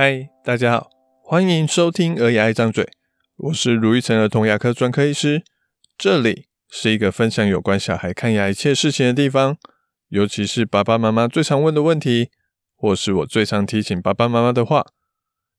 嗨，大家好，欢迎收听《儿牙一张嘴》，我是卢玉成儿童牙科专科医师，这里是一个分享有关小孩看牙一切事情的地方，尤其是爸爸妈妈最常问的问题，或是我最常提醒爸爸妈妈的话，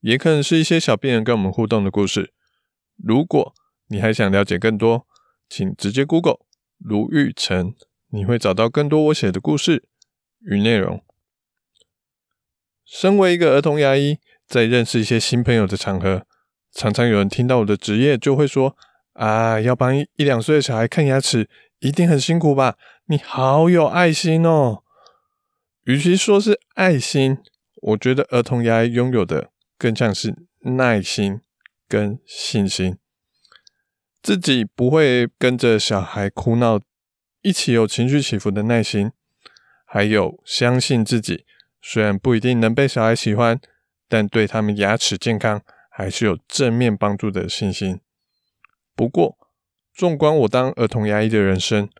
也可能是一些小病人跟我们互动的故事。如果你还想了解更多，请直接 Google 卢玉成，你会找到更多我写的故事与内容。身为一个儿童牙医，在认识一些新朋友的场合，常常有人听到我的职业，就会说：“啊，要帮一两岁的小孩看牙齿，一定很辛苦吧？你好有爱心哦！”与其说是爱心，我觉得儿童牙医拥有的更像是耐心跟信心，自己不会跟着小孩哭闹，一起有情绪起伏的耐心，还有相信自己。虽然不一定能被小孩喜欢，但对他们牙齿健康还是有正面帮助的信心。不过，纵观我当儿童牙医的人生，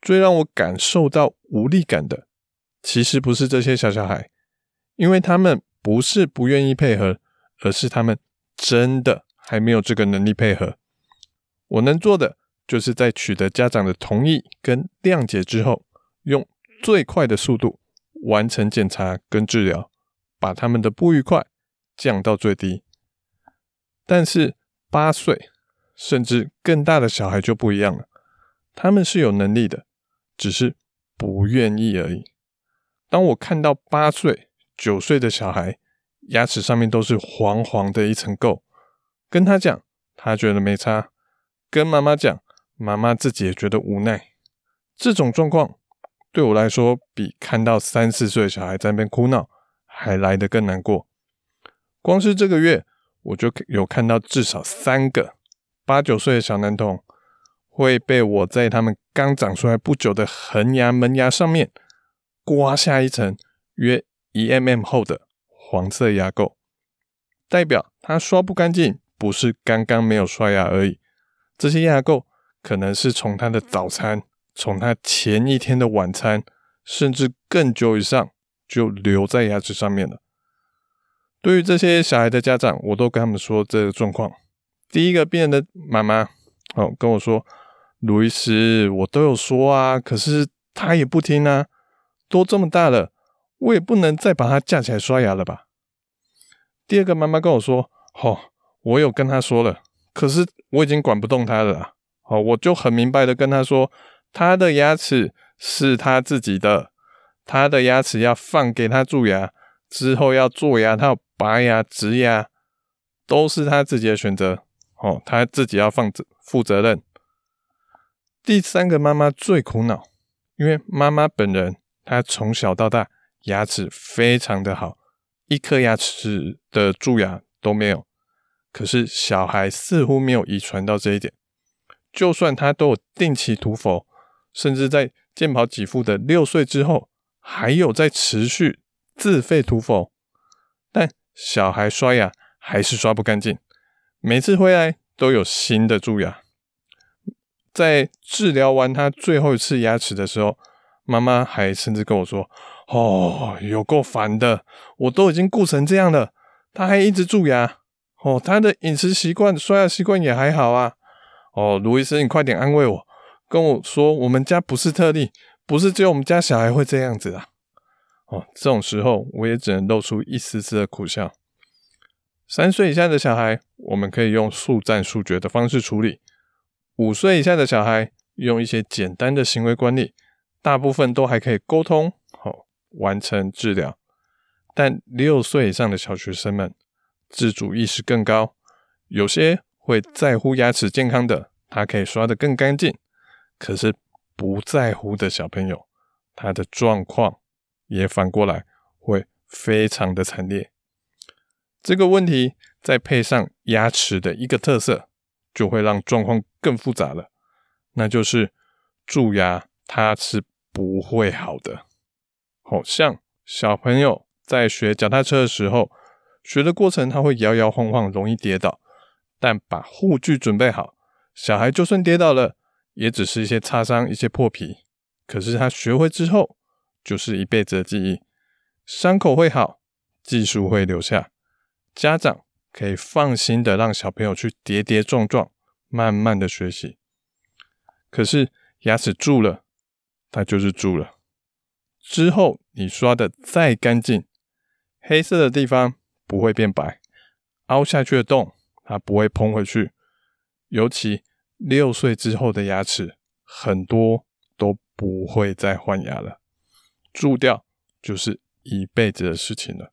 最让我感受到无力感的，其实不是这些小小孩，因为他们不是不愿意配合，而是他们真的还没有这个能力配合。我能做的，就是在取得家长的同意跟谅解之后，用最快的速度。完成检查跟治疗，把他们的不愉快降到最低。但是八岁甚至更大的小孩就不一样了，他们是有能力的，只是不愿意而已。当我看到八岁、九岁的小孩牙齿上面都是黄黄的一层垢，跟他讲，他觉得没差；跟妈妈讲，妈妈自己也觉得无奈。这种状况。对我来说，比看到三四岁小孩在那边哭闹还来得更难过。光是这个月，我就有看到至少三个八九岁的小男童会被我在他们刚长出来不久的恒牙门牙上面刮下一层约一 mm 厚的黄色牙垢，代表他刷不干净，不是刚刚没有刷牙而已。这些牙垢可能是从他的早餐。从他前一天的晚餐，甚至更久以上，就留在牙齿上面了。对于这些小孩的家长，我都跟他们说这个状况。第一个病人的妈妈哦跟我说：“卢医师，我都有说啊，可是他也不听啊。都这么大了，我也不能再把他架起来刷牙了吧？”第二个妈妈跟我说：“哦，我有跟他说了，可是我已经管不动他了啦。哦，我就很明白的跟他说。”他的牙齿是他自己的，他的牙齿要放给他蛀牙，之后要做牙套、拔牙、植牙，都是他自己的选择。哦，他自己要放责负责任。第三个妈妈最苦恼，因为妈妈本人她从小到大牙齿非常的好，一颗牙齿的蛀牙都没有，可是小孩似乎没有遗传到这一点，就算他都有定期涂氟。甚至在健保给付的六岁之后，还有在持续自费涂氟，但小孩刷牙还是刷不干净，每次回来都有新的蛀牙。在治疗完他最后一次牙齿的时候，妈妈还甚至跟我说：“哦，有够烦的，我都已经顾成这样了，他还一直蛀牙。哦，他的饮食习惯、刷牙习惯也还好啊。哦，卢医生，你快点安慰我。”跟我说，我们家不是特例，不是只有我们家小孩会这样子啊。哦，这种时候我也只能露出一丝丝的苦笑。三岁以下的小孩，我们可以用速战速决的方式处理；五岁以下的小孩，用一些简单的行为管理，大部分都还可以沟通，好、哦、完成治疗。但六岁以上的小学生们，自主意识更高，有些会在乎牙齿健康的，他可以刷得更干净。可是不在乎的小朋友，他的状况也反过来会非常的惨烈。这个问题再配上牙齿的一个特色，就会让状况更复杂了。那就是蛀牙它是不会好的。好像小朋友在学脚踏车的时候，学的过程他会摇摇晃晃，容易跌倒，但把护具准备好，小孩就算跌倒了。也只是一些擦伤、一些破皮，可是他学会之后，就是一辈子的记忆。伤口会好，技术会留下。家长可以放心的让小朋友去跌跌撞撞，慢慢的学习。可是牙齿蛀了，它就是蛀了。之后你刷的再干净，黑色的地方不会变白，凹下去的洞它不会膨回去。尤其六岁之后的牙齿，很多都不会再换牙了，蛀掉就是一辈子的事情了。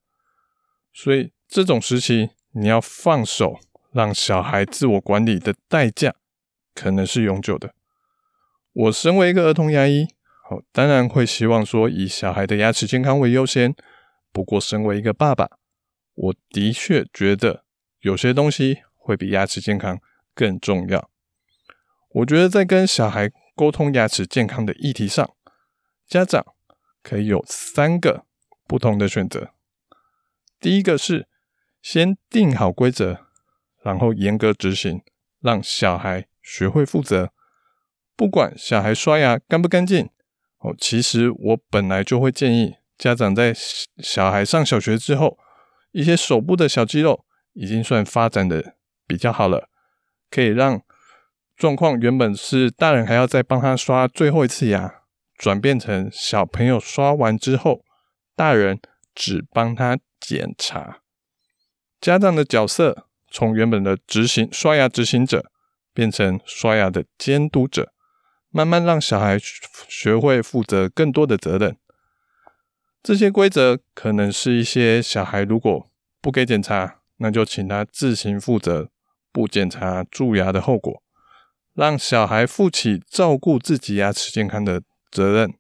所以这种时期，你要放手，让小孩自我管理的代价，可能是永久的。我身为一个儿童牙医，哦，当然会希望说以小孩的牙齿健康为优先。不过，身为一个爸爸，我的确觉得有些东西会比牙齿健康更重要。我觉得在跟小孩沟通牙齿健康的议题上，家长可以有三个不同的选择。第一个是先定好规则，然后严格执行，让小孩学会负责。不管小孩刷牙干不干净，哦，其实我本来就会建议家长在小孩上小学之后，一些手部的小肌肉已经算发展的比较好了，可以让状况原本是大人还要再帮他刷最后一次牙，转变成小朋友刷完之后，大人只帮他。检查，家长的角色从原本的执行刷牙执行者变成刷牙的监督者，慢慢让小孩学会负责更多的责任。这些规则可能是一些小孩如果不给检查，那就请他自行负责不检查蛀牙的后果，让小孩负起照顾自己牙齿健康的责任。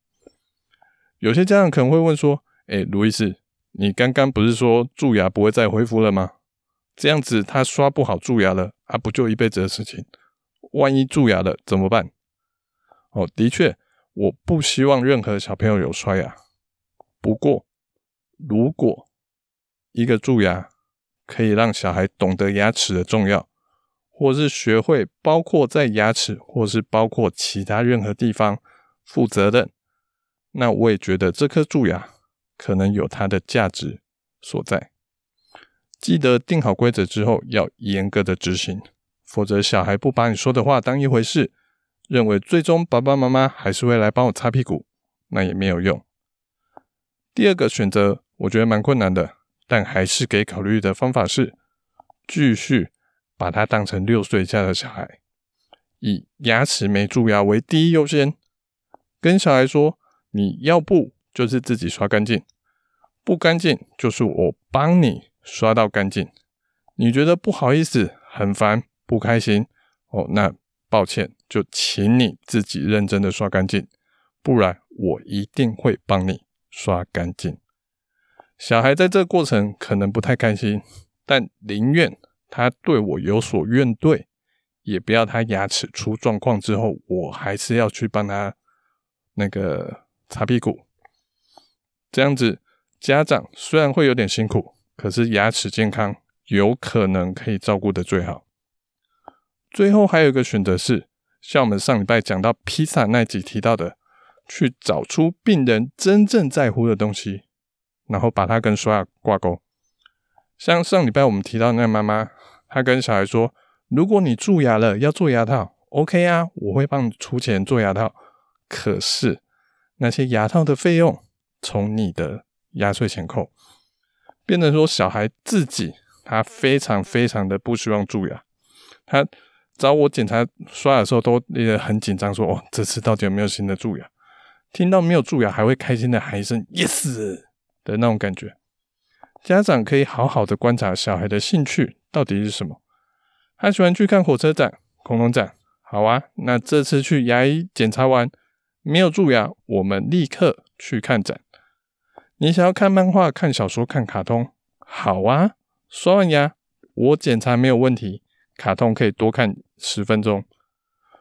有些家长可能会问说：“诶，卢医师。”你刚刚不是说蛀牙不会再恢复了吗？这样子他刷不好蛀牙了啊，不就一辈子的事情？万一蛀牙了怎么办？哦，的确，我不希望任何小朋友有刷牙。不过，如果一个蛀牙可以让小孩懂得牙齿的重要，或是学会包括在牙齿，或是包括其他任何地方负责任，那我也觉得这颗蛀牙。可能有它的价值所在。记得定好规则之后，要严格的执行，否则小孩不把你说的话当一回事，认为最终爸爸妈妈还是会来帮我擦屁股，那也没有用。第二个选择，我觉得蛮困难的，但还是可以考虑的方法是，继续把他当成六岁以下的小孩，以牙齿没蛀牙为第一优先，跟小孩说，你要不。就是自己刷干净，不干净就是我帮你刷到干净。你觉得不好意思、很烦、不开心哦，那抱歉，就请你自己认真的刷干净，不然我一定会帮你刷干净。小孩在这过程可能不太开心，但宁愿他对我有所怨怼，也不要他牙齿出状况之后，我还是要去帮他那个擦屁股。这样子，家长虽然会有点辛苦，可是牙齿健康有可能可以照顾得最好。最后还有一个选择是，像我们上礼拜讲到披萨那集提到的，去找出病人真正在乎的东西，然后把它跟刷牙挂钩。像上礼拜我们提到那妈妈，他跟小孩说：“如果你蛀牙了要做牙套，OK 啊，我会帮你出钱做牙套。可是那些牙套的费用。”从你的压岁钱扣，变成说小孩自己他非常非常的不希望蛀牙，他找我检查刷牙的时候都也很紧张，说哦，这次到底有没有新的蛀牙？听到没有蛀牙还会开心的喊一声 yes 的那种感觉。家长可以好好的观察小孩的兴趣到底是什么，他喜欢去看火车展、恐龙展，好啊，那这次去牙医检查完没有蛀牙，我们立刻去看展。你想要看漫画、看小说、看卡通，好啊！刷完牙，我检查没有问题，卡通可以多看十分钟。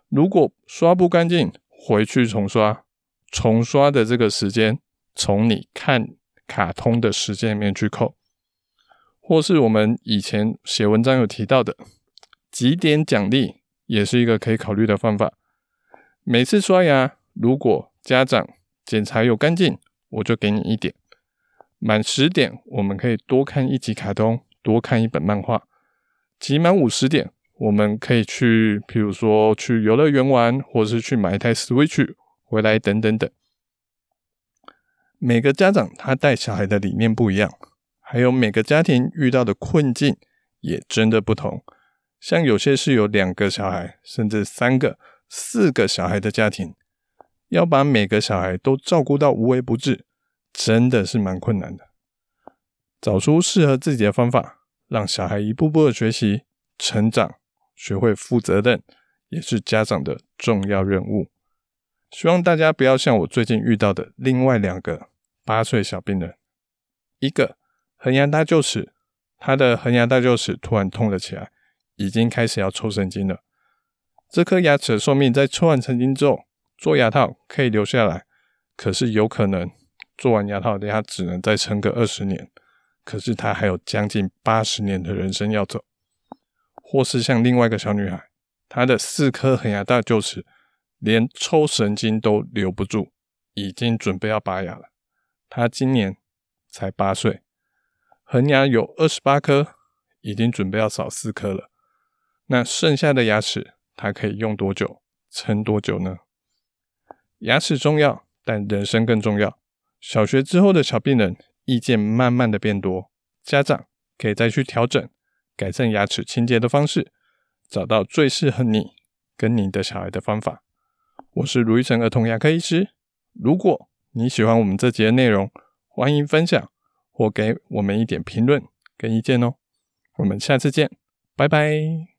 如果刷不干净，回去重刷。重刷的这个时间，从你看卡通的时间里面去扣，或是我们以前写文章有提到的几点奖励，也是一个可以考虑的方法。每次刷牙，如果家长检查有干净，我就给你一点。满十点，我们可以多看一集卡通，多看一本漫画。集满五十点，我们可以去，譬如说去游乐园玩，或是去买一台 Switch 回来，等等等。每个家长他带小孩的理念不一样，还有每个家庭遇到的困境也真的不同。像有些是有两个小孩，甚至三个、四个小孩的家庭，要把每个小孩都照顾到无微不至，真的是蛮困难的。找出适合自己的方法。让小孩一步步的学习、成长，学会负责任，也是家长的重要任务。希望大家不要像我最近遇到的另外两个八岁小病人，一个恒牙大臼齿，他的恒牙大臼齿突然痛了起来，已经开始要抽神经了。这颗牙齿的寿命在抽完神经之后，做牙套可以留下来，可是有可能做完牙套，他只能再撑个二十年。可是他还有将近八十年的人生要走，或是像另外一个小女孩，她的四颗恒牙大臼齿连抽神经都留不住，已经准备要拔牙了。她今年才八岁，恒牙有二十八颗，已经准备要少四颗了。那剩下的牙齿，它可以用多久，撑多久呢？牙齿重要，但人生更重要。小学之后的小病人。意见慢慢的变多，家长可以再去调整、改善牙齿清洁的方式，找到最适合你跟你的小孩的方法。我是卢玉成儿童牙科医师。如果你喜欢我们这节的内容，欢迎分享或给我们一点评论跟意见哦。我们下次见，拜拜。